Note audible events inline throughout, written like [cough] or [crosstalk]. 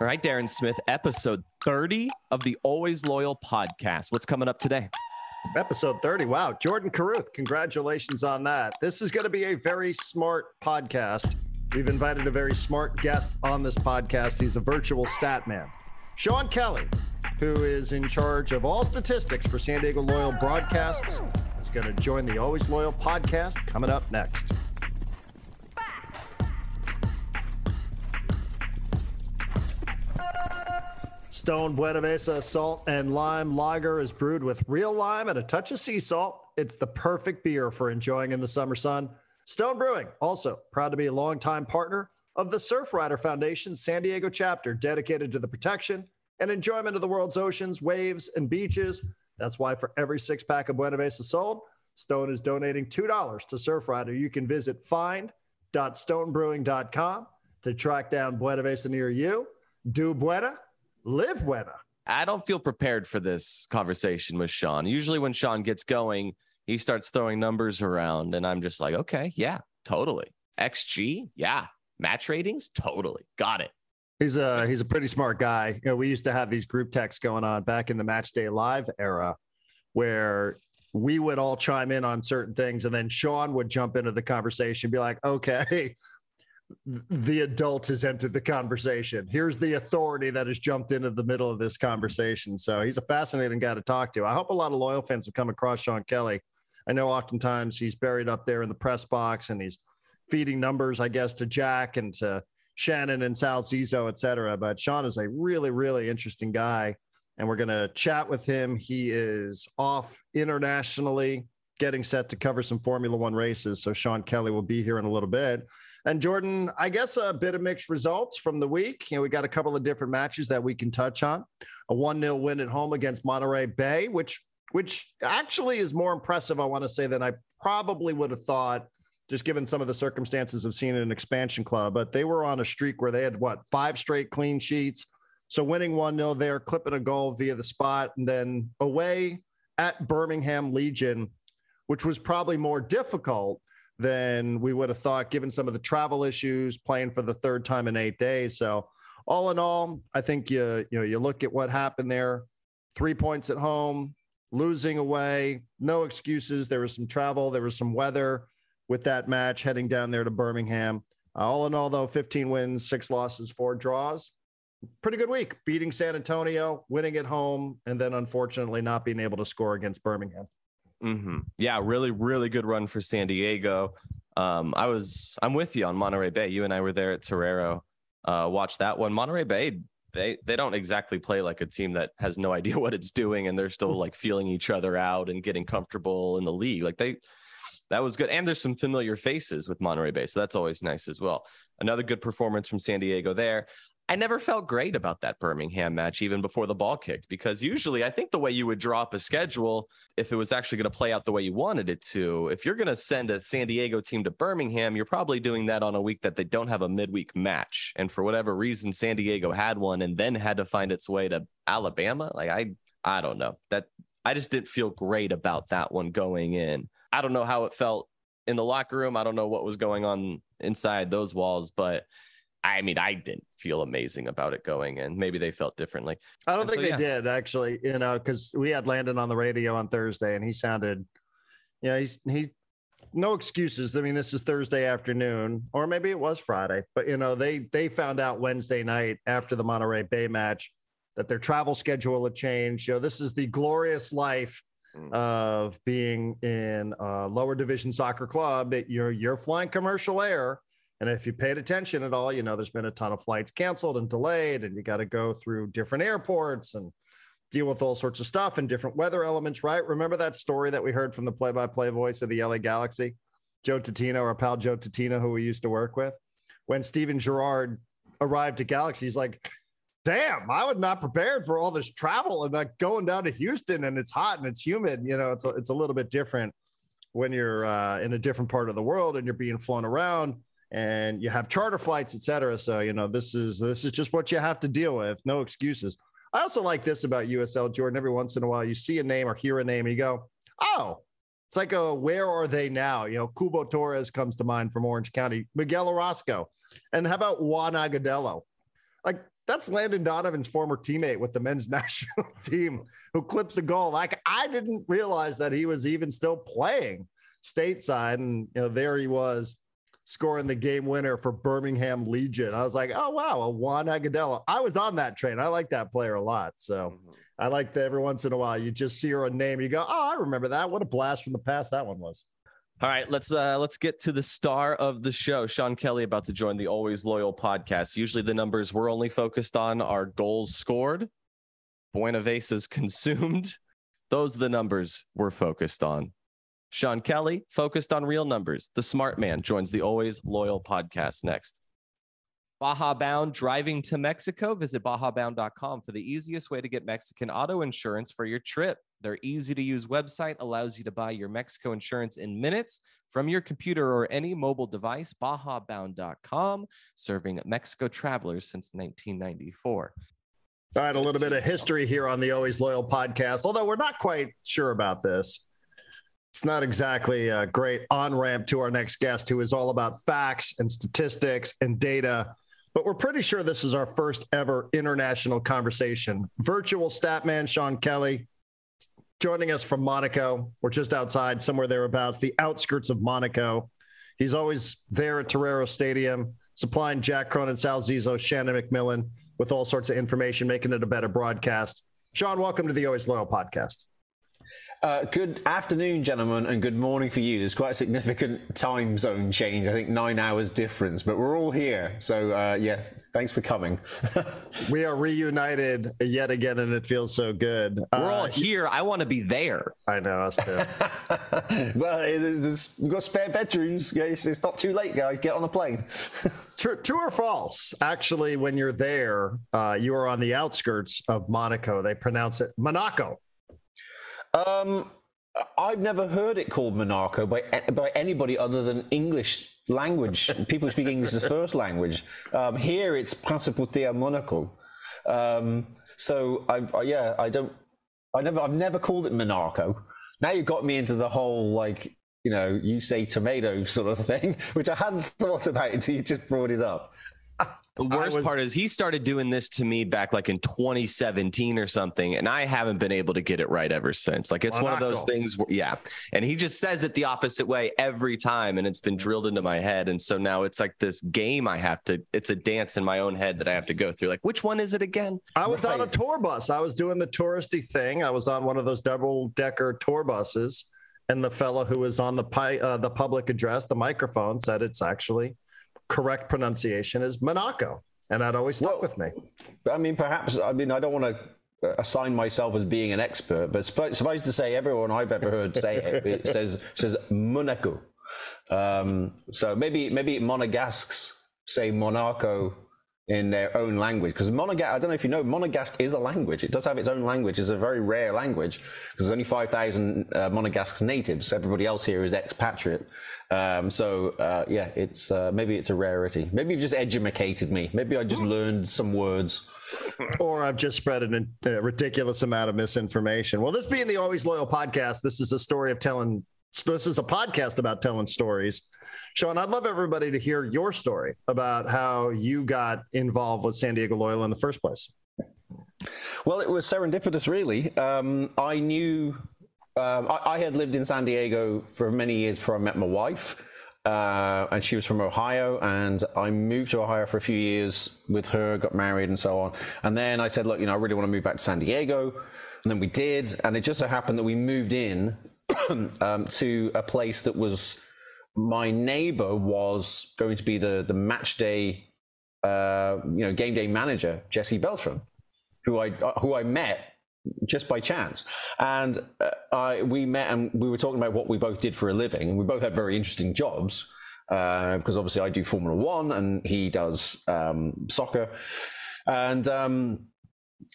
All right, Darren Smith, episode 30 of the Always Loyal podcast. What's coming up today? Episode 30. Wow. Jordan Caruth, congratulations on that. This is going to be a very smart podcast. We've invited a very smart guest on this podcast. He's the virtual stat man, Sean Kelly, who is in charge of all statistics for San Diego Loyal broadcasts. He's going to join the Always Loyal podcast coming up next. Stone Buenaveza Salt and Lime Lager is brewed with real lime and a touch of sea salt. It's the perfect beer for enjoying in the summer sun. Stone Brewing, also proud to be a longtime partner of the Surfrider Foundation San Diego chapter, dedicated to the protection and enjoyment of the world's oceans, waves, and beaches. That's why for every six pack of Buenaveza sold, Stone is donating $2 to Surfrider. You can visit find.stonebrewing.com to track down Buenaveza near you. Do Buena live buena. I don't feel prepared for this conversation with Sean. Usually, when Sean gets going, he starts throwing numbers around, and I'm just like, okay, yeah, totally. XG, yeah. Match ratings, totally. Got it. He's a he's a pretty smart guy. You know, we used to have these group texts going on back in the Match Day Live era, where we would all chime in on certain things, and then Sean would jump into the conversation, be like, "Okay, the adult has entered the conversation. Here's the authority that has jumped into the middle of this conversation. So he's a fascinating guy to talk to. I hope a lot of loyal fans have come across Sean Kelly. I know oftentimes he's buried up there in the press box and he's feeding numbers, I guess, to Jack and to Shannon and Sal Zizzo, et cetera. But Sean is a really, really interesting guy. And we're going to chat with him. He is off internationally, getting set to cover some Formula One races. So Sean Kelly will be here in a little bit. And Jordan, I guess a bit of mixed results from the week. You know, we got a couple of different matches that we can touch on. A 1-0 win at home against Monterey Bay, which which actually is more impressive, I want to say, than I probably would have thought, just given some of the circumstances of seeing an expansion club. But they were on a streak where they had what five straight clean sheets. So winning 1-0 there, clipping a goal via the spot, and then away at Birmingham Legion, which was probably more difficult than we would have thought, given some of the travel issues, playing for the third time in eight days. So, all in all, I think you you know you look at what happened there: three points at home, losing away, no excuses. There was some travel, there was some weather with that match heading down there to Birmingham. Uh, all in all, though, 15 wins, six losses, four draws. Pretty good week, beating San Antonio, winning at home, and then unfortunately not being able to score against Birmingham. Mm-hmm. Yeah, really, really good run for San Diego. Um, I was, I'm with you on Monterey Bay. You and I were there at Torero. Uh, watch that one. Monterey Bay, they they don't exactly play like a team that has no [laughs] idea what it's doing, and they're still mm. like feeling each other out and getting comfortable in the league. Like they, that was good. And there's some familiar faces with Monterey Bay, so that's always nice as well. Another good performance from San Diego there. I never felt great about that Birmingham match, even before the ball kicked, because usually I think the way you would draw up a schedule, if it was actually going to play out the way you wanted it to, if you're going to send a San Diego team to Birmingham, you're probably doing that on a week that they don't have a midweek match. And for whatever reason, San Diego had one and then had to find its way to Alabama. Like, I, I don't know that I just didn't feel great about that one going in. I don't know how it felt in the locker room. I don't know what was going on inside those walls, but I mean, I didn't feel amazing about it going in. Maybe they felt differently. I don't and think so, they yeah. did actually, you know, because we had Landon on the radio on Thursday and he sounded, you know, he's, he, no excuses. I mean, this is Thursday afternoon, or maybe it was Friday, but you know, they they found out Wednesday night after the Monterey Bay match that their travel schedule had changed. You know, this is the glorious life mm. of being in a lower division soccer club. You're you're flying commercial air and if you paid attention at all, you know, there's been a ton of flights canceled and delayed, and you got to go through different airports and deal with all sorts of stuff and different weather elements, right? Remember that story that we heard from the play by play voice of the LA Galaxy, Joe Tutino, our pal Joe Tutino, who we used to work with? When Steven Gerrard arrived at Galaxy, he's like, damn, I was not prepared for all this travel and like going down to Houston and it's hot and it's humid. You know, it's a, it's a little bit different when you're uh, in a different part of the world and you're being flown around and you have charter flights, et cetera. So, you know, this is this is just what you have to deal with. No excuses. I also like this about USL, Jordan. Every once in a while, you see a name or hear a name, and you go, "Oh, it's like a where are they now?" You know, Cubo Torres comes to mind from Orange County, Miguel Orozco, and how about Juan Agudelo? Like that's Landon Donovan's former teammate with the men's [laughs] national team who clips a goal. Like I didn't realize that he was even still playing stateside, and you know there he was scoring the game winner for Birmingham Legion. I was like, oh wow, a Juan Agudelo. I was on that train. I like that player a lot. So mm-hmm. I like that every once in a while you just see her a name, you go, oh, I remember that. What a blast from the past that one was. All right, let's uh let's get to the star of the show. Sean Kelly about to join the Always Loyal podcast. Usually the numbers we're only focused on are goals scored, Buenaveza's [laughs] consumed. Those are the numbers we're focused on. Sean Kelly, focused on real numbers. The smart man joins the Always Loyal podcast next. Baja Bound driving to Mexico. Visit bajabound.com for the easiest way to get Mexican auto insurance for your trip. Their easy to use website allows you to buy your Mexico insurance in minutes from your computer or any mobile device. BajaBound.com, serving Mexico travelers since 1994. All right, a little bit of history here on the Always Loyal podcast, although we're not quite sure about this it's not exactly a great on ramp to our next guest, who is all about facts and statistics and data. But we're pretty sure this is our first ever international conversation. Virtual statman Sean Kelly joining us from Monaco. We're just outside, somewhere thereabouts, the outskirts of Monaco. He's always there at Torero Stadium, supplying Jack Cronin, Sal Zizzo, Shannon MacMillan with all sorts of information, making it a better broadcast. Sean, welcome to the Always Loyal podcast. Uh, good afternoon, gentlemen, and good morning for you. There's quite a significant time zone change. I think nine hours difference, but we're all here. So, uh, yeah, thanks for coming. [laughs] we are reunited yet again, and it feels so good. We're uh, all here. I want to be there. I know, us too. [laughs] well, we've got spare bedrooms. It's, it's not too late, guys. Get on the plane. [laughs] true, true or false? Actually, when you're there, uh, you are on the outskirts of Monaco. They pronounce it Monaco. Um, I've never heard it called Monaco by by anybody other than English language people speak English as a first language. Um, here it's Principauté à Monaco. Um, so I, I, yeah, I don't, I never, I've never called it Monaco. Now you got me into the whole like, you know, you say tomato sort of [laughs] thing, which I hadn't thought about until you just brought it up. The worst was, part is he started doing this to me back like in 2017 or something, and I haven't been able to get it right ever since. Like it's one of those things, where, yeah. And he just says it the opposite way every time, and it's been drilled into my head. And so now it's like this game I have to. It's a dance in my own head that I have to go through. Like which one is it again? I was right. on a tour bus. I was doing the touristy thing. I was on one of those double decker tour buses, and the fellow who was on the pi- uh, the public address, the microphone, said it's actually correct pronunciation is Monaco. And that always stuck well, with me. I mean, perhaps, I mean, I don't want to assign myself as being an expert, but suffice to say, everyone I've ever heard say it, it [laughs] says, says Monaco. Um, so maybe, maybe Monegasques say Monaco in their own language. Because Monegasque, I don't know if you know, Monegasque is a language. It does have its own language. It's a very rare language because there's only 5,000 uh, Monegasque natives. Everybody else here is expatriate. Um, so uh, yeah, it's uh, maybe it's a rarity. Maybe you've just educated me. Maybe I just learned some words. [laughs] or I've just spread a ridiculous amount of misinformation. Well, this being the Always Loyal podcast, this is a story of telling. This is a podcast about telling stories. Sean, I'd love everybody to hear your story about how you got involved with San Diego Loyal in the first place. Well, it was serendipitous, really. Um, I knew um, I, I, had lived in San Diego for many years before I met my wife. Uh, and she was from Ohio, and I moved to Ohio for a few years with her, got married, and so on. And then I said, look, you know, I really want to move back to San Diego. And then we did, and it just so happened that we moved in [coughs] um, to a place that was my neighbor was going to be the the match day, uh, you know, game day manager, Jesse Beltran, who I who I met just by chance, and uh, I we met and we were talking about what we both did for a living, and we both had very interesting jobs. Uh, because obviously I do Formula One and he does um, soccer, and um,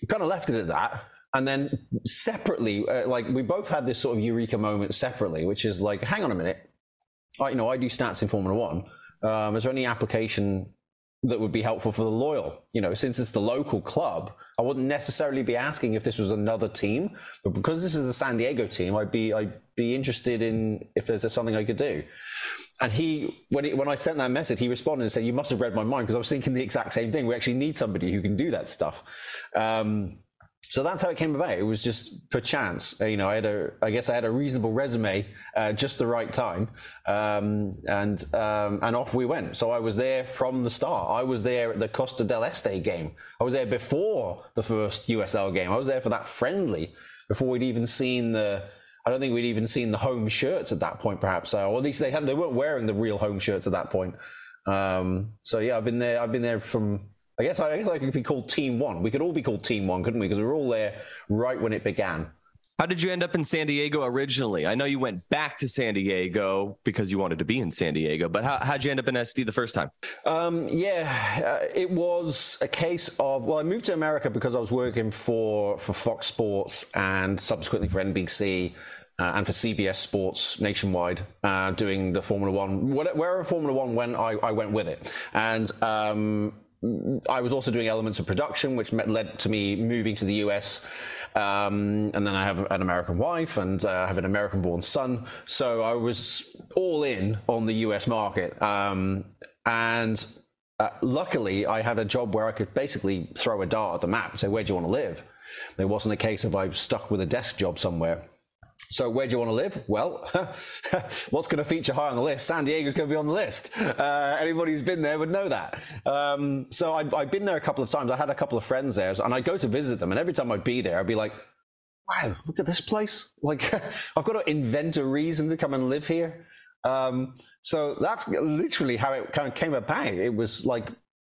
kind of left it at that. And then separately, uh, like we both had this sort of eureka moment separately, which is like, hang on a minute, You know, I do stats in Formula One. Um, is there any application that would be helpful for the loyal. You know, since it's the local club, I wouldn't necessarily be asking if this was another team, but because this is the San Diego team, I'd be I'd be interested in if there's something I could do. And he, when he, when I sent that message, he responded and said, "You must have read my mind because I was thinking the exact same thing. We actually need somebody who can do that stuff." Um, so that's how it came about. It was just for chance. You know, I had a, I guess I had a reasonable resume, uh, just the right time, um, and um, and off we went. So I was there from the start. I was there at the Costa del Este game. I was there before the first USL game. I was there for that friendly before we'd even seen the. I don't think we'd even seen the home shirts at that point, perhaps, or at least they had. They weren't wearing the real home shirts at that point. Um, so yeah, I've been there. I've been there from I guess I guess I could be called Team One. We could all be called Team One, couldn't we? Because we were all there right when it began. How did you end up in San Diego originally? I know you went back to San Diego because you wanted to be in San Diego, but how, how'd you end up in SD the first time? Um, yeah, uh, it was a case of, well, I moved to America because I was working for, for Fox Sports and subsequently for NBC. Uh, and for CBS Sports nationwide, uh, doing the Formula One. Wherever Formula One went, I, I went with it. And um, I was also doing elements of production, which led to me moving to the US. Um, and then I have an American wife and uh, I have an American born son. So I was all in on the US market. Um, and uh, luckily, I had a job where I could basically throw a dart at the map and say, Where do you want to live? There wasn't a case of I was stuck with a desk job somewhere. So where do you want to live? Well, [laughs] what's going to feature high on the list? San Diego's going to be on the list. Uh, anybody who's been there would know that. Um, so i have been there a couple of times. I had a couple of friends there, and I go to visit them, and every time I'd be there, I'd be like, "Wow, look at this place! [laughs] Like, I've got to invent a reason to come and live here." Um, so that's literally how it kind of came about. It was like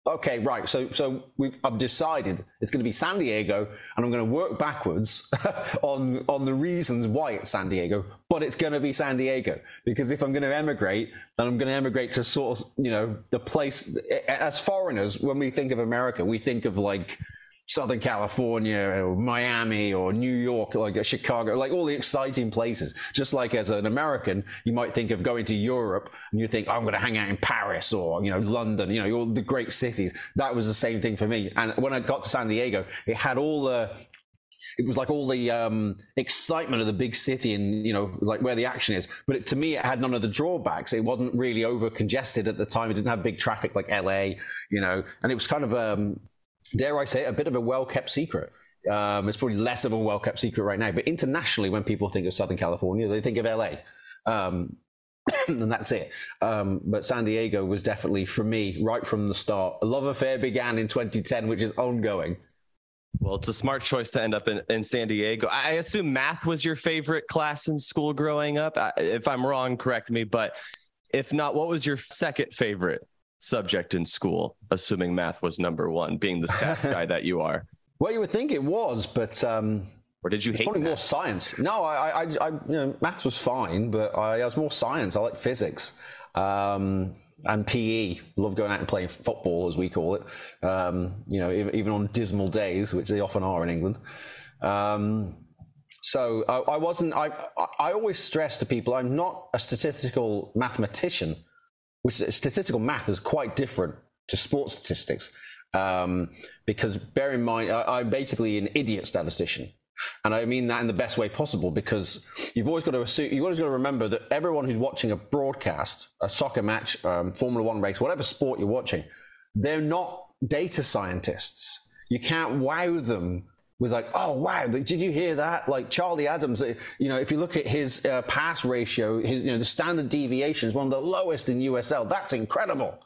okay, right. So, so I've decided it's going to be San Diego, and I'm going to work backwards [laughs] on on the reasons why it's San Diego. But it's going to be San Diego because if I'm going to emigrate, then I'm going to emigrate to sort of you know the place. As foreigners, when we think of America, we think of like Southern California or Miami or New York, like Chicago, like all the exciting places. Just like as an American, you might think of going to Europe and you think, oh, I'm going to hang out in Paris or, you know, London, you know, all the great cities. That was the same thing for me. And when I got to San Diego, it had all the, it was like all the um, excitement of the big city and you know like where the action is but it, to me it had none of the drawbacks it wasn't really over congested at the time it didn't have big traffic like la you know and it was kind of um, dare I say, a bit of a well kept secret. Um, it's probably less of a well kept secret right now, but internationally, when people think of Southern California, they think of LA. Um, [coughs] and that's it. Um, but San Diego was definitely, for me, right from the start. A love affair began in 2010, which is ongoing. Well, it's a smart choice to end up in, in San Diego. I assume math was your favorite class in school growing up. If I'm wrong, correct me. But if not, what was your second favorite? Subject in school, assuming math was number one, being the stats guy [laughs] that you are? Well, you would think it was, but um, or did you hate probably more science? No, I, I, I, you know, maths was fine, but I, I was more science. I like physics. Um, and PE. Love going out and playing football, as we call it. Um, you know, even on dismal days, which they often are in England. Um, so I, I, wasn't. I I always stress to people, I'm not a statistical mathematician which statistical math is quite different to sports statistics. Um, because bear in mind, I, I'm basically an idiot statistician. And I mean that in the best way possible because you've always got to assume, you've always got to remember that everyone who's watching a broadcast, a soccer match, um, Formula One race, whatever sport you're watching, they're not data scientists. You can't wow them was like, oh wow, did you hear that? Like Charlie Adams, uh, you know, if you look at his uh, pass ratio, his you know the standard deviation is one of the lowest in USL. That's incredible.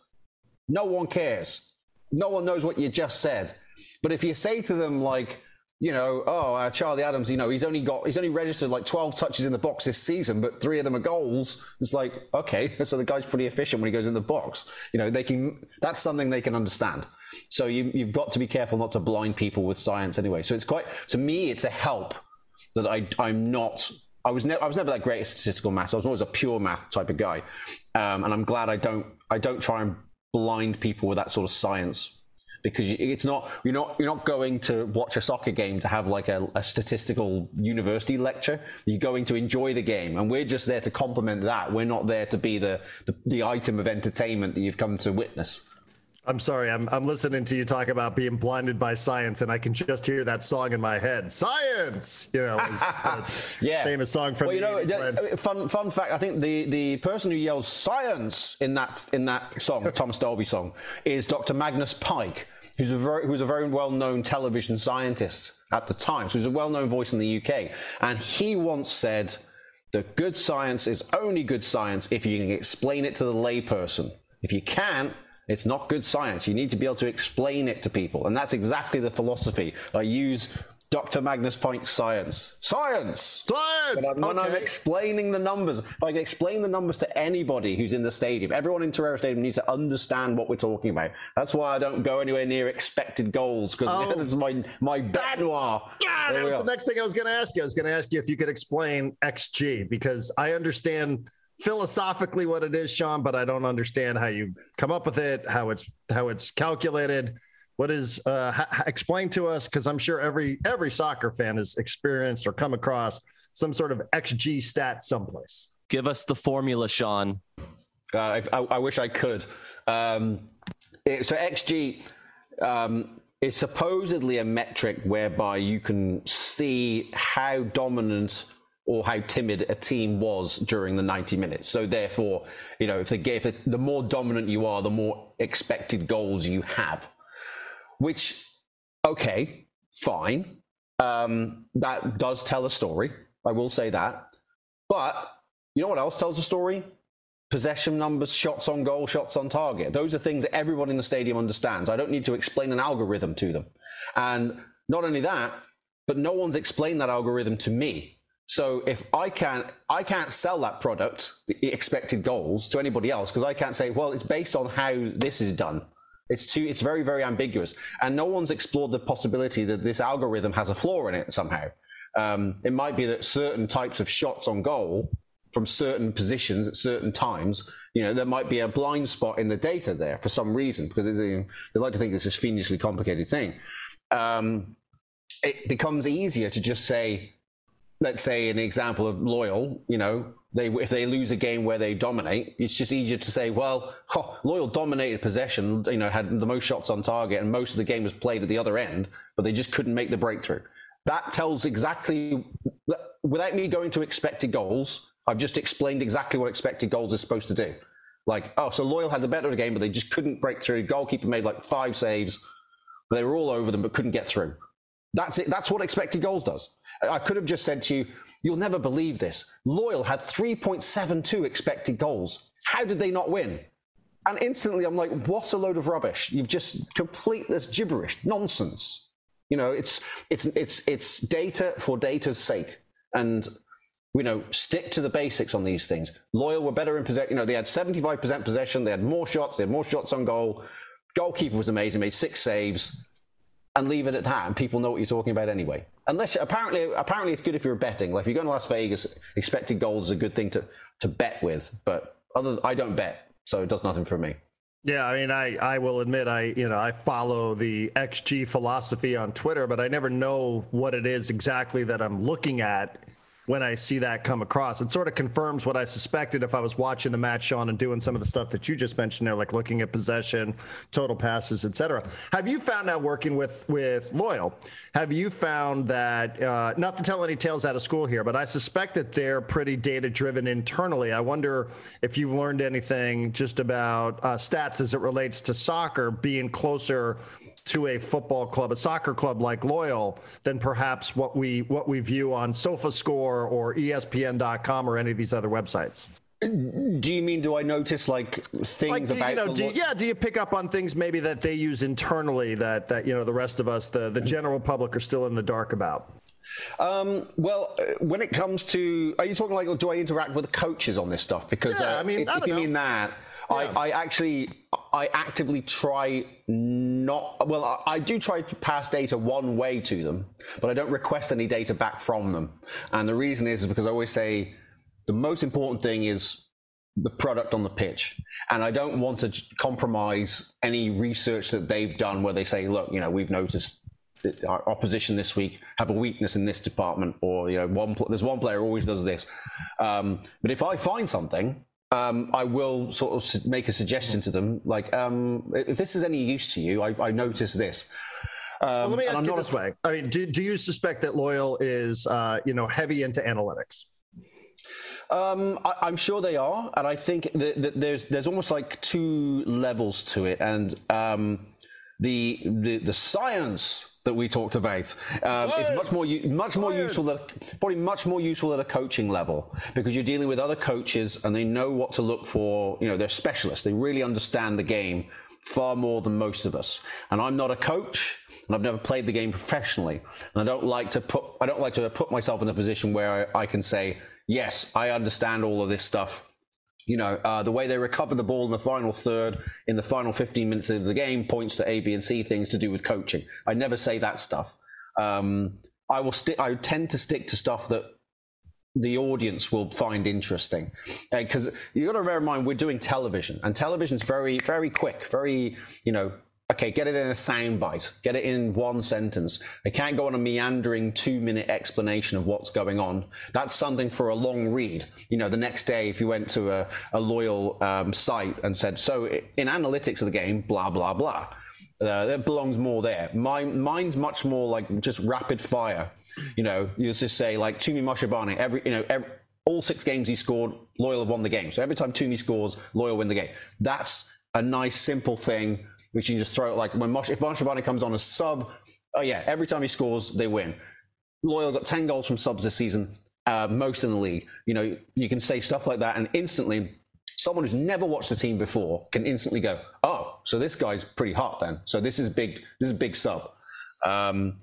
No one cares. No one knows what you just said. But if you say to them like, you know, oh, uh, Charlie Adams, you know, he's only got, he's only registered like 12 touches in the box this season, but three of them are goals. It's like, okay, [laughs] so the guy's pretty efficient when he goes in the box. You know, they can, that's something they can understand. So you, you've got to be careful not to blind people with science anyway. So it's quite, to me, it's a help that I, I'm not, I was, ne- I was never that great at statistical math. I was always a pure math type of guy. Um, and I'm glad I don't, I don't try and blind people with that sort of science because it's not you're not you're not going to watch a soccer game to have like a, a, statistical university lecture. You're going to enjoy the game, and we're just there to complement that. We're not there to be the, the, the item of entertainment that you've come to witness. I'm sorry. I'm I'm listening to you talk about being blinded by science, and I can just hear that song in my head. Science, you know, [laughs] yeah, famous song from. Well, you know, uh, fun fun fact. I think the the person who yells "science" in that in that song, [laughs] Thomas Dolby song, is Dr. Magnus Pyke, who's a very who's a very well known television scientist at the time. So he's a well known voice in the UK, and he once said. The good science is only good science if you can explain it to the layperson. If you can't, it's not good science. You need to be able to explain it to people. And that's exactly the philosophy I use Dr. Magnus Pyke science. Science! Science! When, I'm, when I'm explaining the numbers, if I can explain the numbers to anybody who's in the stadium, everyone in Torero Stadium needs to understand what we're talking about. That's why I don't go anywhere near expected goals, because oh, [laughs] that's my, my bête noire. Yeah, that was the next thing I was going to ask you. I was going to ask you if you could explain XG, because I understand philosophically what it is, Sean, but I don't understand how you come up with it, how it's how it's calculated. What is uh, ha- explain to us? Because I'm sure every every soccer fan has experienced or come across some sort of XG stat someplace. Give us the formula, Sean. Uh, I, I, I, wish I could. Um, it, so XG um, is supposedly a metric whereby you can see how dominant or how timid a team was during the 90 minutes. So therefore, you know, if the, if the more dominant you are, the more expected goals you have which, okay, fine. Um, that does tell a story. I will say that. But you know what else tells a story? Possession numbers, shots on goal, shots on target. Those are things that everyone in the stadium understands. I don't need to explain an algorithm to them. And not only that, but no one's explained that algorithm to me. So if I can't, I can't sell that product, the expected goals, to anybody else because I can't say, well, it's based on how this is done. It's too. It's very very ambiguous, and no one's explored the possibility that this algorithm has a flaw in it somehow. Um, it might be that certain types of shots on goal from certain positions at certain times, you know, there might be a blind spot in the data there for some reason because they like to think it's this fiendishly complicated thing. Um, it becomes easier to just say, let's say an example of loyal, you know, they if they lose a game where they dominate, it's just easier to say, well, [laughs] Loyal dominated possession, you know, had the most shots on target, and most of the game was played at the other end, but they just couldn't make the breakthrough. That tells exactly, without me going to expected goals, I've just explained exactly what expected goals is supposed to do. Like, oh, so Loyal had the better of the game, but they just couldn't break through. Goalkeeper made like five saves. They were all over them, but couldn't get through. That's it. That's what expected goals does. I could have just said to you, you'll never believe this. Loyal had 3.72 expected goals. How did they not win? And instantly I'm like, what a load of rubbish. You've just complete this gibberish, nonsense. You know, it's it's it's it's data for data's sake. And you know, stick to the basics on these things. Loyal were better in possession. You know, they had 75% possession, they had more shots, they had more shots on goal. Goalkeeper was amazing, made six saves and leave it at that, and people know what you're talking about anyway. Unless apparently, apparently it's good if you're betting. Like if you're going to Las Vegas, expected goals is a good thing to to bet with. But other, I don't bet, so it does nothing for me. Yeah, I mean, I I will admit, I you know, I follow the XG philosophy on Twitter, but I never know what it is exactly that I'm looking at when I see that come across. It sort of confirms what I suspected if I was watching the match, Sean, and doing some of the stuff that you just mentioned there, like looking at possession, total passes, etc. Have you found out working with with Loyal? Have you found that uh, not to tell any tales out of school here, but I suspect that they're pretty data driven internally. I wonder if you've learned anything just about uh, stats as it relates to soccer being closer to a football club, a soccer club like Loyal, than perhaps what we what we view on SofaScore or ESPN.com or any of these other websites. Do you mean do I notice like things like, about you know, do, lo- yeah? Do you pick up on things maybe that they use internally that that you know the rest of us, the the general public, are still in the dark about? Um, well, uh, when it comes to, are you talking like, do I interact with the coaches on this stuff? Because yeah, uh, I mean, if, I if you know. mean that, yeah. I, I actually, I actively try not, well, I, I, do try to pass data one way to them, but I don't request any data back from them. And the reason is, is because I always say the most important thing is the product on the pitch. And I don't want to compromise any research that they've done where they say, look, you know, we've noticed our opposition this week have a weakness in this department, or you know, one there's one player always does this. Um, but if I find something um, I will sort of make a suggestion to them, like, um, if this is any use to you, I, I notice this. Um, well, let me ask you this a... way. I mean, do, do you suspect that Loyal is, uh, you know, heavy into analytics? Um, I, am sure they are, and I think that, that, there's there's almost like two levels to it, and um, the, the the science that we talked about um, is much more much more useful probably much more useful at a coaching level because you're dealing with other coaches and they know what to look for. You know, they're specialists. They really understand the game far more than most of us. And I'm not a coach and I've never played the game professionally. And I don't like to put I don't like to put myself in a position where I, I can say, yes, I understand all of this stuff you know, uh, the way they recover the ball in the final third, in the final 15 minutes of the game, points to A, B, and C things to do with coaching. I never say that stuff. Um, I will stick. I tend to stick to stuff that the audience will find interesting because uh, you got to bear in mind we're doing television and television's very very quick very you know okay, get it in a soundbite, get it in one sentence. I can't go on a meandering two minute explanation of what's going on. That's something for a long read. You know, the next day, if you went to a, a loyal um, site and said, so in analytics of the game, blah, blah, blah. Uh, it belongs more there. Mine, mine's much more like just rapid fire. You know, you just say like Tumi Moshobane, every, you know, every, all six games he scored, Loyal have won the game. So every time Tumi scores, Loyal win the game. That's a nice, simple thing which you just throw it like when Mosh, if Moshobane comes on a sub, oh yeah, every time he scores, they win. Loyal got 10 goals from subs this season, uh, most in the league. You know, you can say stuff like that, and instantly, someone who's never watched the team before can instantly go, "Oh, so this guy's pretty hot then. So this is big. This is a big sub." Um,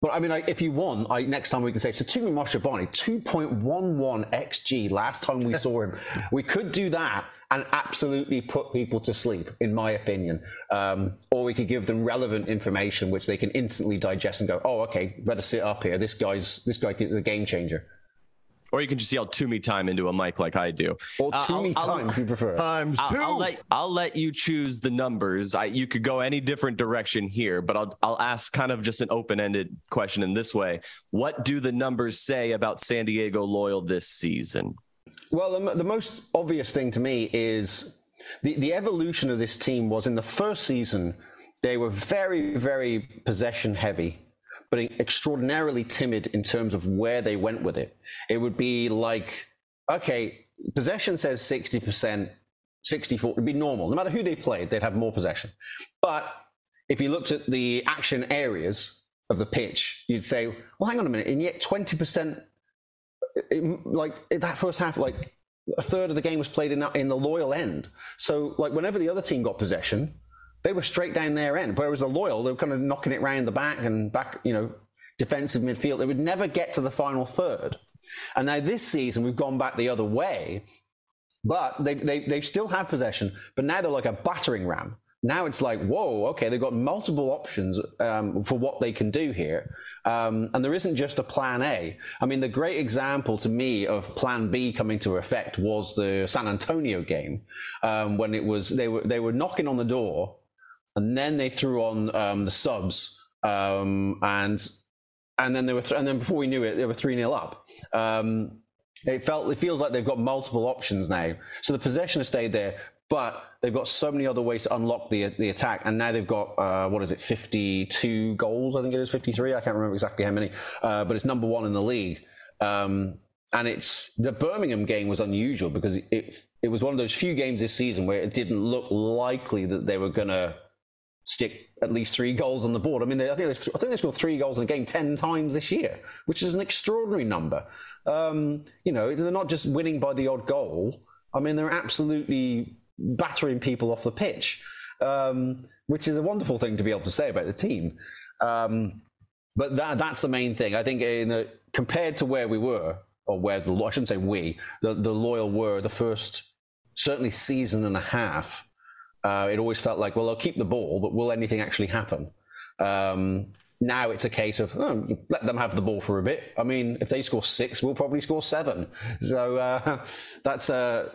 but I mean, like, if you want, I, next time we can say, so Tumi Moshobane, 2.11 XG last time we [laughs] saw him. We could do that and absolutely put people to sleep, in my opinion. Um, or we could give them relevant information which they can instantly digest and go, "Oh, okay, better sit up here. This guy's this guy is a game changer." Or you can just yell "Tumi time" into a mic like I do. Or uh, "Tumi time" if you prefer. Times 2 I'll, I'll, let I'll let you choose the numbers. I, you could go any different direction here, but I'll I'll ask kind of just an open-ended question in this way: What do the numbers say about San Diego Loyal this season? Well, the, the most obvious thing to me is the, the evolution of this team was in the first season, they were very, very possession heavy, but extraordinarily timid in terms of where they went with it. It would be like, okay, possession says 60%, 64 would be normal. No matter who they played, they'd have more possession. But if you looked at the action areas of the pitch, you'd say, well, hang on a minute, and yet 20% it, like that first half, like a third of the game was played in in the loyal end. So like whenever the other team got possession, they were straight down their end. Whereas the loyal, they were kind of knocking it round the back and back, you know, defensive midfield. They would never get to the final third. And now this season we've gone back the other way, but they they they still have possession, but now they're like a battering ram. Now it's like, whoa, okay, they've got multiple options um, for what they can do here. Um, and there isn't just a plan A. I mean, the great example to me of plan B coming to effect was the San Antonio game um, when it was, they were, they were knocking on the door and then they threw on um, the subs um, and, and then they were, th- and then before we knew it, they were 3 0 up. Um, it felt it feels like they've got multiple options now. So the possession has stayed there, but they've got so many other ways to unlock the the attack, and now they've got uh, what is it, fifty two goals? I think it is fifty three. I can't remember exactly how many, uh, but it's number one in the league. Um, and it's the Birmingham game was unusual because it it was one of those few games this season where it didn't look likely that they were going to stick at least three goals on the board. I mean, they, I think they, I think they scored three goals in a game ten times this year, which is an extraordinary number. Um, you know, they're not just winning by the odd goal. I mean, they're absolutely battering people off the pitch, um, which is a wonderful thing to be able to say about the team. Um, but that, that's the main thing. I think in the, compared to where we were, or where the, I shouldn't say we, the, the loyal were the first certainly season and a half. Uh, it always felt like, well, they'll keep the ball, but will anything actually happen? Um, now it's a case of oh, let them have the ball for a bit. I mean, if they score six, we'll probably score seven. So uh, [laughs] that's a,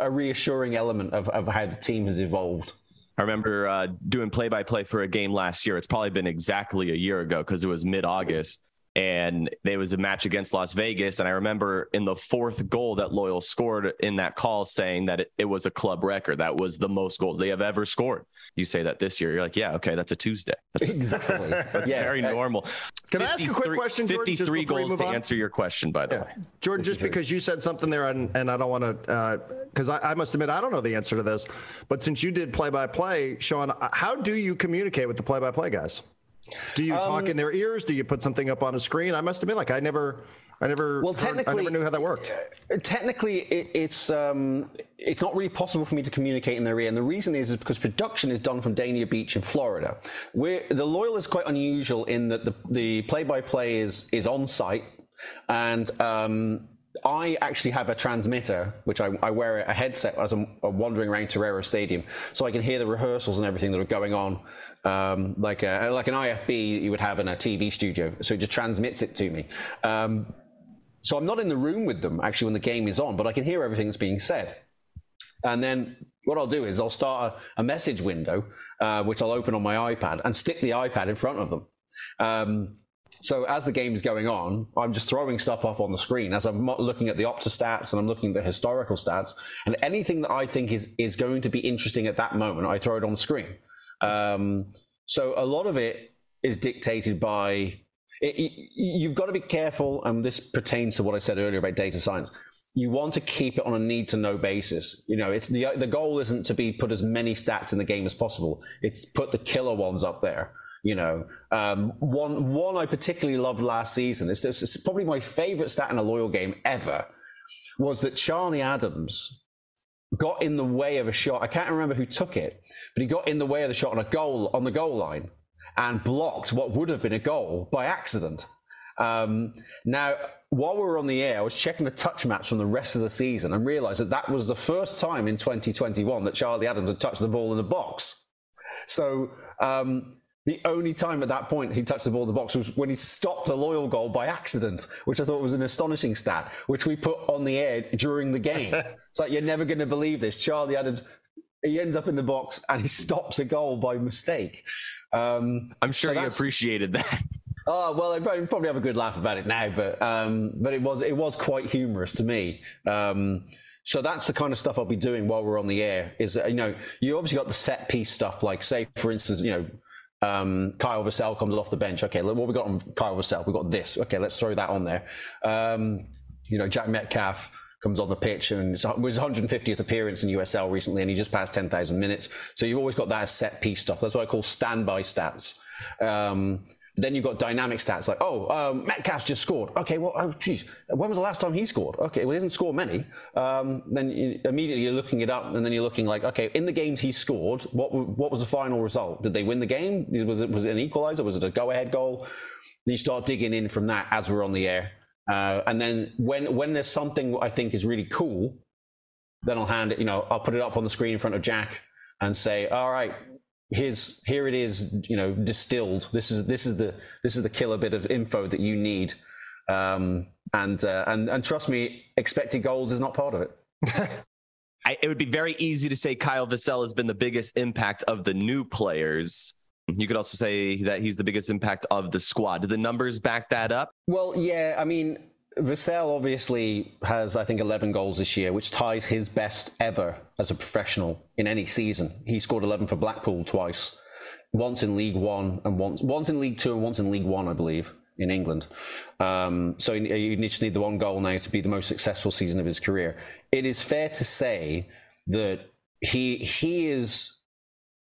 a, reassuring element of, of how the team has evolved. I remember uh, doing play by play for a game last year. It's probably been exactly a year ago because it was mid August. And there was a match against Las Vegas. And I remember in the fourth goal that Loyal scored in that call saying that it, it, was a club record. That was the most goals they have ever scored. You say that this year, you're like, yeah, okay, that's a Tuesday. [laughs] That's, exactly. That's yeah, very normal. Can I ask a quick question, Jordan? 53 goals to answer your question, by the yeah. way. Jordan, just because you said something there, and, and I don't want to, because uh, I, I must admit, I don't know the answer to this, but since you did play by play, Sean, how do you communicate with the play by play guys? Do you um, talk in their ears? Do you put something up on a screen? I must admit, like I never, I never, well, technically, I never knew how that worked. Uh, technically, it, it's um, it's not really possible for me to communicate in their ear, and the reason is, is because production is done from Dania Beach in Florida. Where the loyal is quite unusual in that the the play by play is is on site, and um, I actually have a transmitter, which I, I wear a headset as I'm wandering around Torero Stadium, so I can hear the rehearsals and everything that are going on, um, like a, like an IFB you would have in a TV studio. So it just transmits it to me. Um, so I'm not in the room with them actually when the game is on, but I can hear everything that's being said. And then what I'll do is I'll start a, a message window, uh, which I'll open on my iPad and stick the iPad in front of them. Um, so as the game is going on, I'm just throwing stuff off on the screen as I'm looking at the Opta stats and I'm looking at the historical stats, and anything that I think is is going to be interesting at that moment, I throw it on the screen. Um, so a lot of it is dictated by. It, you've got to be careful, and this pertains to what I said earlier about data science. You want to keep it on a need to know basis. You know, it's the the goal isn't to be put as many stats in the game as possible. It's put the killer ones up there. You know, um, one one I particularly loved last season. It's, it's probably my favorite stat in a loyal game ever. Was that Charlie Adams got in the way of a shot? I can't remember who took it, but he got in the way of the shot on a goal on the goal line and blocked what would have been a goal by accident. Um, now, while we were on the air, I was checking the touch maps from the rest of the season and realized that that was the first time in 2021 that Charlie Adams had touched the ball in the box. So um, the only time at that point he touched the ball in the box was when he stopped a loyal goal by accident, which I thought was an astonishing stat, which we put on the air during the game. [laughs] it's like, you're never going to believe this. Charlie Adams, he ends up in the box and he stops a goal by mistake. Um, I'm sure so he appreciated that. [laughs] Oh well, I probably have a good laugh about it now, but um, but it was it was quite humorous to me. Um, so that's the kind of stuff I'll be doing while we're on the air. Is that, you know you obviously got the set piece stuff, like say for instance, you know um, Kyle Vassell comes off the bench. Okay, what we got on Kyle Vassell? We got this. Okay, let's throw that on there. Um, you know, Jack Metcalf comes on the pitch and it was 150th appearance in USL recently, and he just passed 10,000 minutes. So you've always got that set piece stuff. That's what I call standby stats. Um, then you've got dynamic stats like, oh, um, Metcalf's just scored. Okay, well, oh, geez, when was the last time he scored? Okay, well, he doesn't score many. Um, then you, immediately you're looking it up, and then you're looking like, okay, in the games he scored, what what was the final result? Did they win the game? Was it was it an equalizer? Was it a go-ahead goal? Then you start digging in from that as we're on the air, uh, and then when when there's something I think is really cool, then I'll hand it. You know, I'll put it up on the screen in front of Jack and say, all right, here's here it is you know distilled this is this is the this is the killer bit of info that you need um, and uh, and and trust me expected goals is not part of it [laughs] I, it would be very easy to say Kyle Vassell has been the biggest impact of the new players. You could also say that he's the biggest impact of the squad. Do the numbers back that up? Well, yeah. I mean, Vassell obviously has, I think, 11 goals this year, which ties his best ever as a professional in any season. He scored 11 for Blackpool twice, once in League One and once once in League Two and once in League One, I believe, in England. Um, so you just need the one goal now to be the most successful season of his career. It is fair to say that he he is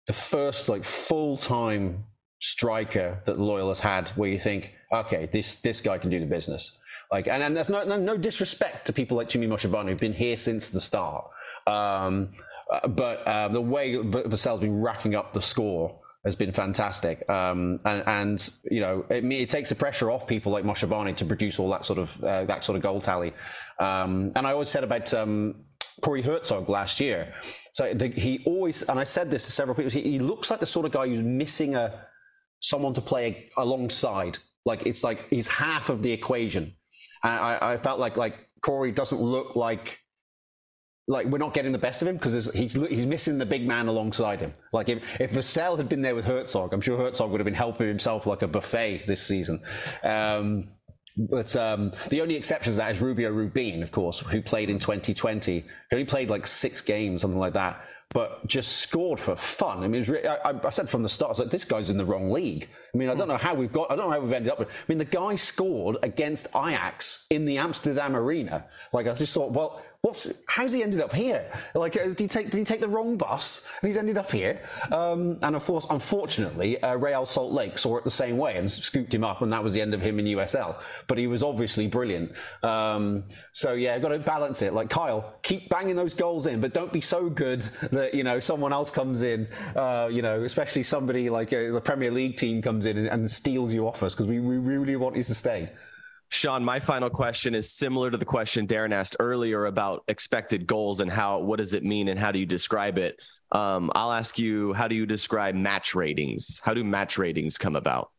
the first like full time striker that Loyal has had, where you think, okay, this this guy can do the business. Like, and, and there's no, no, no disrespect to people like Tumi Moshobane who've been here since the start. Um, uh, but uh, the way Vassell's been racking up the score has been fantastic. Um, and, and, you know, it, it, takes the pressure off people like Moshobane to produce all that sort of uh, that sort of goal tally. Um, and I always said about um, Corey Hertzog last year. So the, he always, and I said this to several people, he, he, looks like the sort of guy who's missing a someone to play alongside. Like it's like he's half of the equation. I, I felt like like Corey doesn't look like like we're not getting the best of him because he's he's missing the big man alongside him. Like if if Vassell had been there with Hertzog, I'm sure Hertzog would have been helping himself like a buffet this season. Um, But um, the only exception to that is Rubio Rubin, of course, who played in 2020. He only played like six games, something like that, but just scored for fun. I mean, I, I, said from the start, I was like, this guy's in the wrong league. I mean, I don't hmm. know how we've got, I don't know how we've ended up with. I mean, the guy scored against Ajax in the Amsterdam Arena. Like, I just thought, well, what's how's he ended up here? Like, uh, did he take did he take the wrong bus and he's ended up here? Um, and of course, unfortunately, uh, Real Salt Lake saw it the same way and scooped him up, and that was the end of him in USL. But he was obviously brilliant. Um, so yeah, got to balance it. Like Kyle, keep banging those goals in, but don't be so good that you know someone else comes in. Uh, you know, especially somebody like uh, the Premier League team comes in and, and steals you off us because we, we really want you to stay. Sean, my final question is similar to the question Darren asked earlier about expected goals and how what does it mean and how do you describe it? Um, I'll ask you, how do you describe match ratings? How do match ratings come about?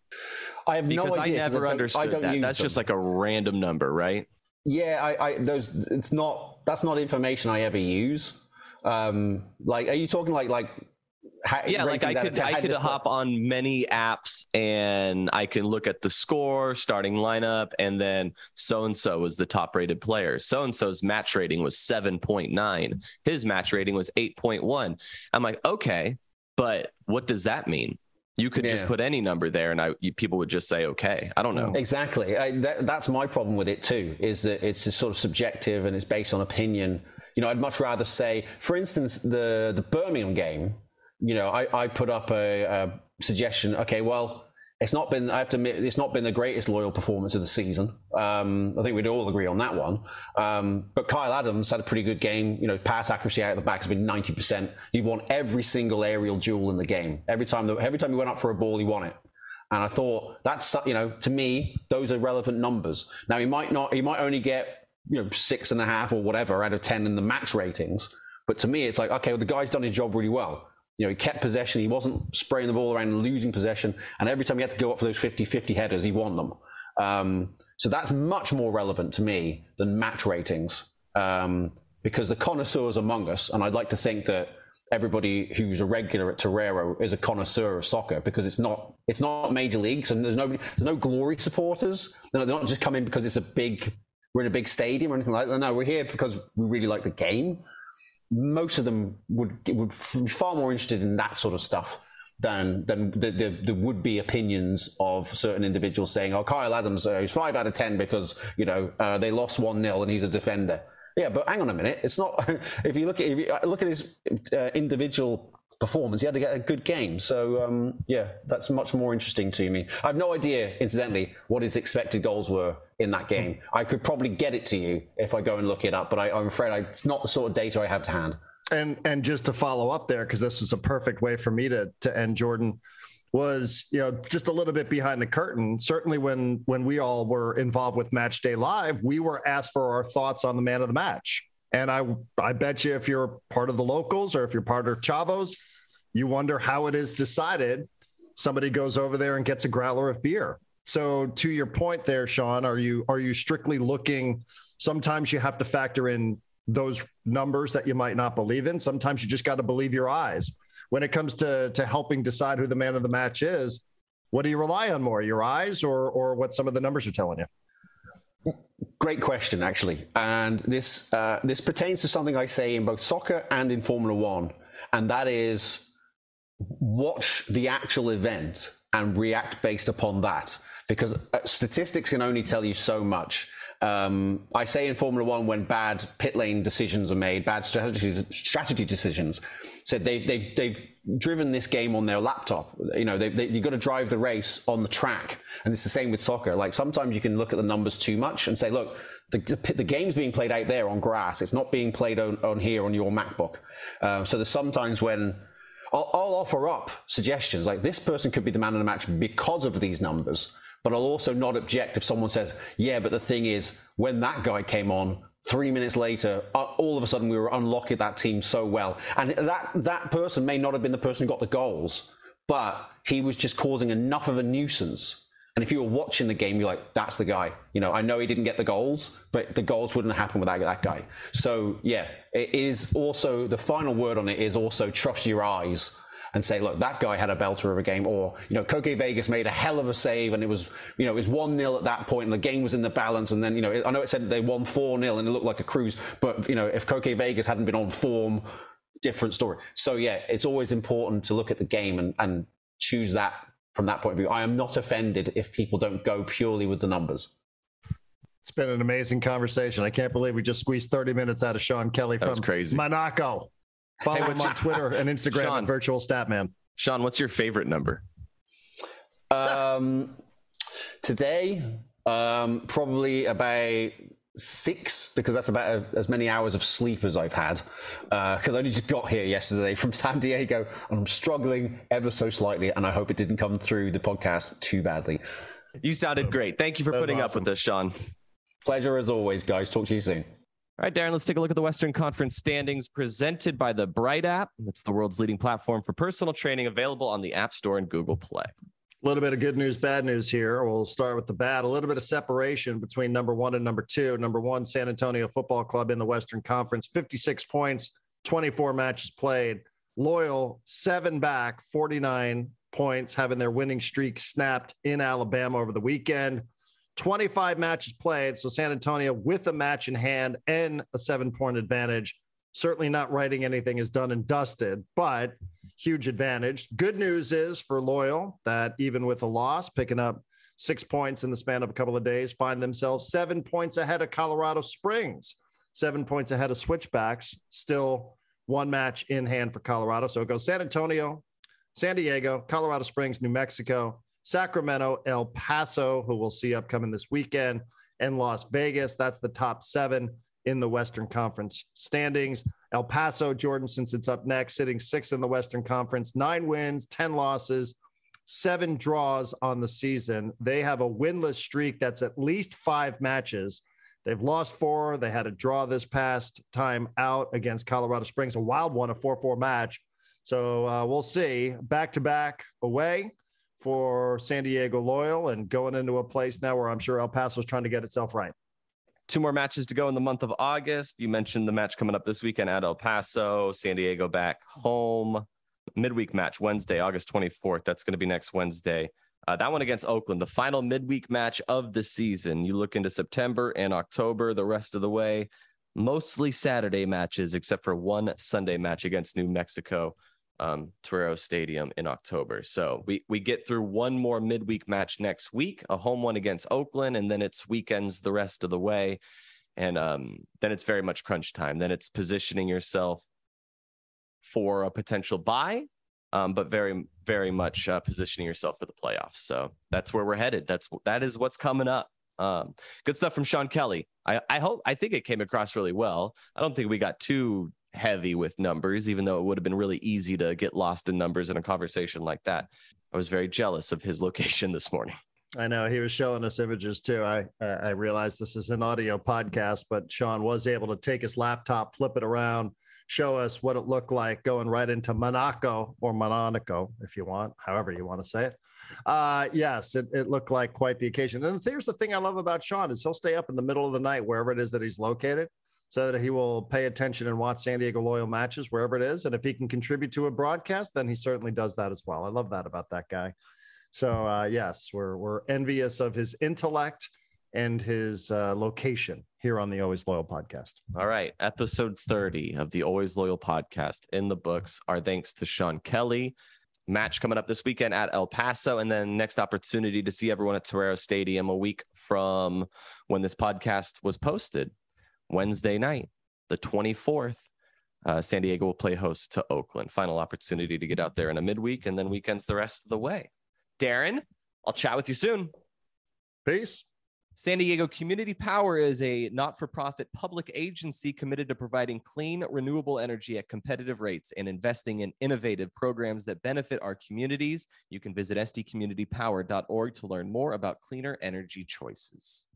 I have because no idea. I never I understood I that. That's them. just like a random number, right? Yeah, I, I those it's not that's not information I ever use. Um, like, are you talking like like yeah, like I could I could hop on many apps and I can look at the score, starting lineup, and then so and so was the top rated player. So and so's match rating was seven point nine. His match rating was eight point one. I'm like, okay, but what does that mean? You could yeah. just put any number there, and I people would just say, okay. I don't know mm. exactly. I, that, that's my problem with it too. Is that it's sort of subjective and it's based on opinion. You know, I'd much rather say, for instance, the the Birmingham game you know, I, I put up a, a, suggestion. Okay, well, it's not been. I have to admit, it's not been the greatest loyal performance of the season. Um, I think we'd all agree on that one. Um, but Kyle Adams had a pretty good game. You know, pass accuracy out of the back has been ninety percent. He won every single aerial duel in the game. Every time, the, every time he went up for a ball, he won it. And I thought that's you know, to me, those are relevant numbers. Now he might not. He might only get you know six and a half or whatever out of ten in the match ratings. But to me, it's like okay, well, the guy's done his job really well. You know, he kept possession. He wasn't spraying the ball around and losing possession. And every time he had to go up for those 50 50 headers, he won them. Um, so that's much more relevant to me than match ratings um, because the connoisseurs among us, and I'd like to think that everybody who's a regular at Torero is a connoisseur of soccer because it's not it's not major leagues and there's nobody there's no glory supporters. They're not, just coming because it's a big we're in a big stadium or anything like that. No, we're here because we really like the game most of them would would be far more interested in that sort of stuff than than the, the, the would be opinions of certain individuals saying, "Oh, Kyle Adams, uh, he's five out of ten because you know uh, they lost one 0 and he's a defender." Yeah, but hang on a minute. It's not. [laughs] if you look at if you uh, look at his uh, individual performance, he had to get a good game. So um, yeah, that's much more interesting to me. I have no idea, incidentally, what his expected goals were in that hmm. game. I could probably get it to you if I go and look it up, but I, am afraid I, it's not the sort of data I have to hand. And and just to follow up there, because this is a perfect way for me to to end Jordan was you know just a little bit behind the curtain. Certainly when when we all were involved with match day live we were asked for our thoughts on the man of the match. And i i bet you if you're part of the locals or if you're part of chavos you wonder how it is decided. Somebody goes over there and gets a growler of beer so to your point there, Sean, are you are you strictly looking? Sometimes you have to factor in those numbers that you might not believe in. Sometimes you just got to believe your eyes. When it comes to to helping decide who the man of the match is, what do you rely on more, your eyes or or what some of the numbers are telling you? Great question, actually, and this uh, this pertains to something I say in both soccer and in Formula One, and that is watch the actual event and react based upon that because uh, statistics can only tell you so much. Um, I say in Formula One when bad pit lane decisions are made, bad strategy strategy decisions. So they've they've they've driven this game on their laptop. You know, they, you've got to drive the race on the track, and it's the same with soccer. Like sometimes you can look at the numbers too much and say, look, the, the, the game's being played out there on grass. It's not being played on, on here on your MacBook. Uh, so there's sometimes when I'll, I'll offer up suggestions like this person could be the man of the match because of these numbers but I'll also not object if someone says, yeah, but the thing is, when that guy came on, three minutes later, uh, all of a sudden we were unlocking that team so well. And that, that person may not have been the person who got the goals, but he was just causing enough of a nuisance. And if you were watching the game, you're like, that's the guy. You know, I know he didn't get the goals, but the goals wouldn't happen without that guy. So, yeah, it is also the final word on it is also trust your eyes and say, look, that guy had a belter of a game, or you know, Koke Vegas made a hell of a save, and it was you know it was one 0 at that point, and the game was in the balance, and then you know I know it said they won four 0 and it looked like a cruise, but you know if Koke Vegas hadn't been on form, different story. So yeah, it's always important to look at the game and and choose that from that point of view. I am not offended if people don't go purely with the numbers. It's been an amazing conversation. I can't believe we just squeezed 30 minutes out of Sean Kelly that from crazy. Monaco. Follow hey, him on Twitter and Instagram Sean, at Virtual Statman. Sean, what's your favorite number? Um, today, um, probably about six because that's about a, as many hours of sleep as I've had because uh, I only just got here yesterday from San Diego and I'm struggling ever so slightly and I hope it didn't come through the podcast too badly. You sounded great. Thank you for putting awesome. up with us, Sean. Pleasure as always, guys. Talk to you soon. All right, Darren, let's take a look at the Western Conference standings presented by the Bright app. It's the world's leading platform for personal training available on the App Store and Google Play. A little bit of good news, bad news here. We'll start with the bad. A little bit of separation between number one and number two. Number one, San Antonio Football Club in the Western Conference, 56 points, 24 matches played. Loyal, seven back, 49 points, having their winning streak snapped in Alabama over the weekend. 25 matches played. So San Antonio with a match in hand and a seven point advantage. Certainly not writing anything is done and dusted, but huge advantage. Good news is for Loyal that even with a loss, picking up six points in the span of a couple of days, find themselves seven points ahead of Colorado Springs, seven points ahead of Switchbacks, still one match in hand for Colorado. So it goes San Antonio, San Diego, Colorado Springs, New Mexico, Sacramento, El Paso, who we'll see upcoming this weekend, and Las Vegas. That's the top seven in the Western Conference standings. El Paso, Jordan, since it's up next, sitting sixth in the Western Conference, nine wins, 10 losses, seven draws on the season. They have a winless streak that's at least five matches. They've lost four. They had a draw this past time out against Colorado Springs, a wild one, a 4 4 match. So uh, we'll see. Back to back away for San Diego Loyal and going into a place now where I'm sure El Paso is trying to get itself right. Two more matches to go in the month of August. You mentioned the match coming up this weekend at El Paso, San Diego back home. Midweek match Wednesday, August 24th. That's going to be next Wednesday. Uh, that one against Oakland, the final midweek match of the season. You look into September and October, the rest of the way, mostly Saturday matches, except for one Sunday match against New Mexico um, Torero Stadium in October. So we we get through one more midweek match next week, a home one against Oakland, and then it's weekends the rest of the way, and um, then it's very much crunch time. Then it's positioning yourself for a potential bye, um, but very very much uh, positioning yourself for the playoffs. So that's where we're headed. That's that is what's coming up. Um, good stuff from Sean Kelly. I, I hope I think it came across really well. I don't think we got too heavy with numbers, even though it would have been really easy to get lost in numbers in a conversation like that. I was very jealous of his [laughs] location this morning. I know he was showing us images too. I I realized this is an audio podcast, but Sean was able to take his laptop, flip it around, show us what it looked like going right into Monaco or Monaco, if you want, however you want to say it. Uh, yes, it, it looked like quite the occasion. And here's the thing I love about Sean is he'll stay up in the middle of the night wherever it is that he's located so that he will pay attention and watch San Diego Loyal matches wherever it is. And if he can contribute to a broadcast, then he certainly does that as well. I love that about that guy. So uh, yes, we're we're envious of his intellect and his uh, location here on the Always Loyal podcast. All right, episode 30 of the Always Loyal podcast in the books. Our thanks to Sean Kelly. Match coming up this weekend at El Paso, and then next opportunity to see everyone at Torero Stadium a week from when this podcast was posted. Wednesday night, the 24th, uh, San Diego will play host to Oakland. Final opportunity to get out there in a midweek and then weekends the rest of the way. Darren, I'll chat with you soon. Peace. San Diego Community Power is a not for profit public agency committed to providing clean, renewable energy at competitive rates and investing in innovative programs that benefit our communities. You can visit sdcommunitypower.org to learn more about cleaner energy choices.